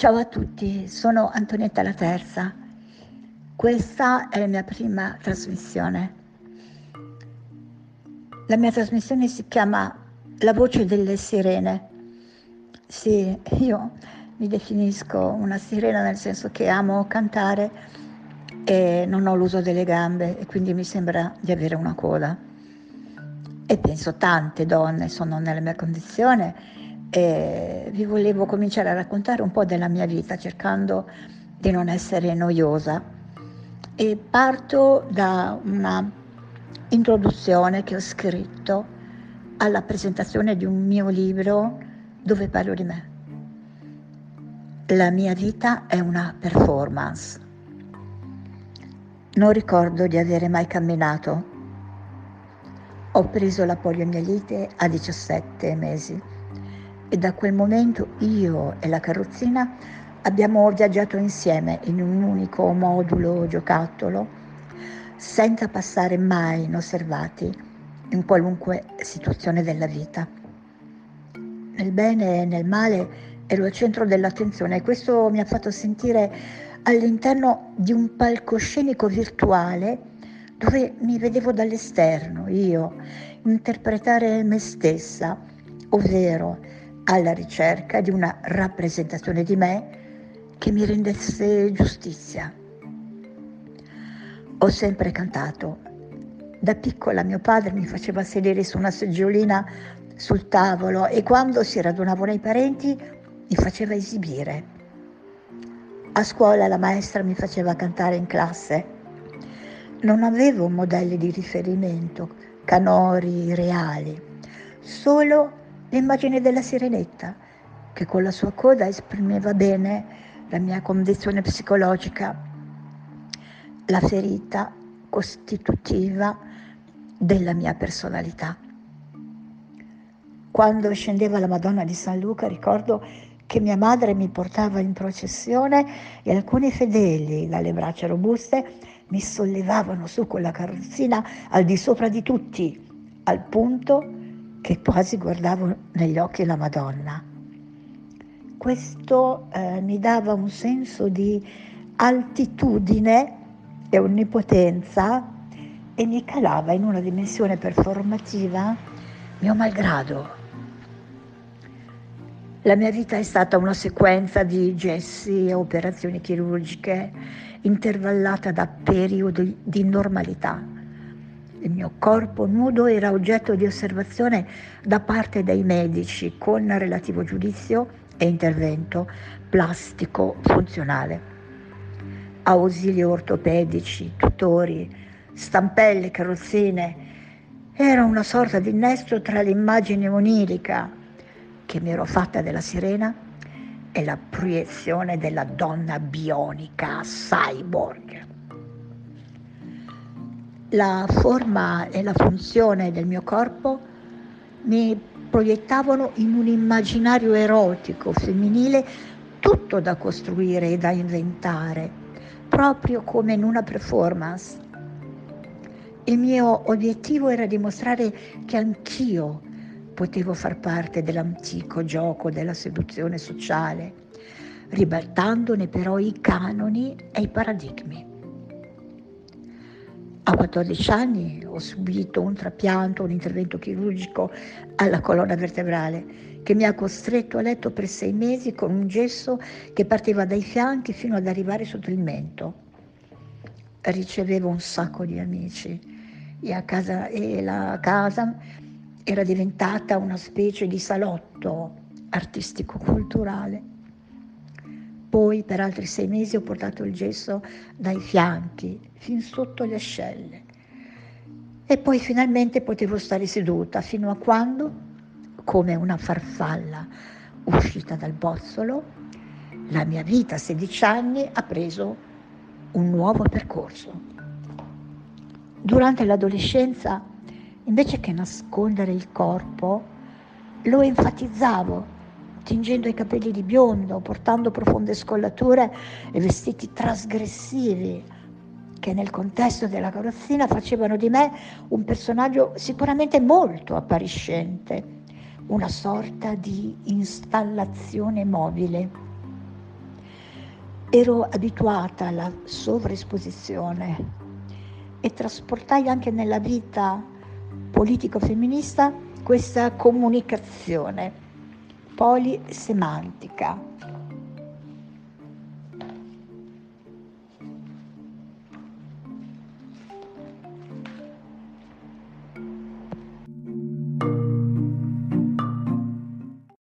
Ciao a tutti, sono Antonietta La Terza. Questa è la mia prima trasmissione. La mia trasmissione si chiama La voce delle sirene. Sì, io mi definisco una sirena nel senso che amo cantare e non ho l'uso delle gambe e quindi mi sembra di avere una coda. E penso tante donne sono nella mia condizione e vi volevo cominciare a raccontare un po' della mia vita cercando di non essere noiosa e parto da una introduzione che ho scritto alla presentazione di un mio libro dove parlo di me. La mia vita è una performance. Non ricordo di avere mai camminato. Ho preso la poliomielite a 17 mesi e da quel momento io e la carrozzina abbiamo viaggiato insieme in un unico modulo giocattolo senza passare mai inosservati in qualunque situazione della vita. Nel bene e nel male ero al centro dell'attenzione e questo mi ha fatto sentire all'interno di un palcoscenico virtuale dove mi vedevo dall'esterno, io, interpretare me stessa, ovvero alla ricerca di una rappresentazione di me che mi rendesse giustizia. Ho sempre cantato. Da piccola mio padre mi faceva sedere su una seggiolina sul tavolo e quando si radunavano i parenti mi faceva esibire. A scuola la maestra mi faceva cantare in classe. Non avevo modelli di riferimento, canori reali, solo l'immagine della sirenetta che con la sua coda esprimeva bene la mia condizione psicologica, la ferita costitutiva della mia personalità. Quando scendeva la Madonna di San Luca ricordo che mia madre mi portava in processione e alcuni fedeli dalle braccia robuste mi sollevavano su con la carrozzina al di sopra di tutti, al punto che quasi guardavo negli occhi la Madonna. Questo eh, mi dava un senso di altitudine e onnipotenza e mi calava in una dimensione performativa mio malgrado. La mia vita è stata una sequenza di gessi e operazioni chirurgiche intervallata da periodi di normalità il mio corpo nudo era oggetto di osservazione da parte dei medici con relativo giudizio e intervento plastico funzionale. Ausili ortopedici, tutori, stampelle, carrozzine. Era una sorta di innesto tra l'immagine onirica che mi ero fatta della sirena e la proiezione della donna bionica cyborg la forma e la funzione del mio corpo mi proiettavano in un immaginario erotico, femminile, tutto da costruire e da inventare, proprio come in una performance. Il mio obiettivo era dimostrare che anch'io potevo far parte dell'antico gioco della seduzione sociale, ribaltandone però i canoni e i paradigmi. A 14 anni ho subito un trapianto, un intervento chirurgico alla colonna vertebrale che mi ha costretto a letto per sei mesi con un gesso che partiva dai fianchi fino ad arrivare sotto il mento. Ricevevo un sacco di amici e, casa, e la casa era diventata una specie di salotto artistico-culturale. Poi per altri sei mesi ho portato il gesso dai fianchi fin sotto le ascelle. E poi finalmente potevo stare seduta fino a quando, come una farfalla uscita dal bozzolo, la mia vita a 16 anni ha preso un nuovo percorso. Durante l'adolescenza, invece che nascondere il corpo, lo enfatizzavo tingendo i capelli di biondo, portando profonde scollature e vestiti trasgressivi, che nel contesto della carrozzina facevano di me un personaggio sicuramente molto appariscente, una sorta di installazione mobile. Ero abituata alla sovraesposizione e trasportai anche nella vita politico-femminista questa comunicazione polisemantica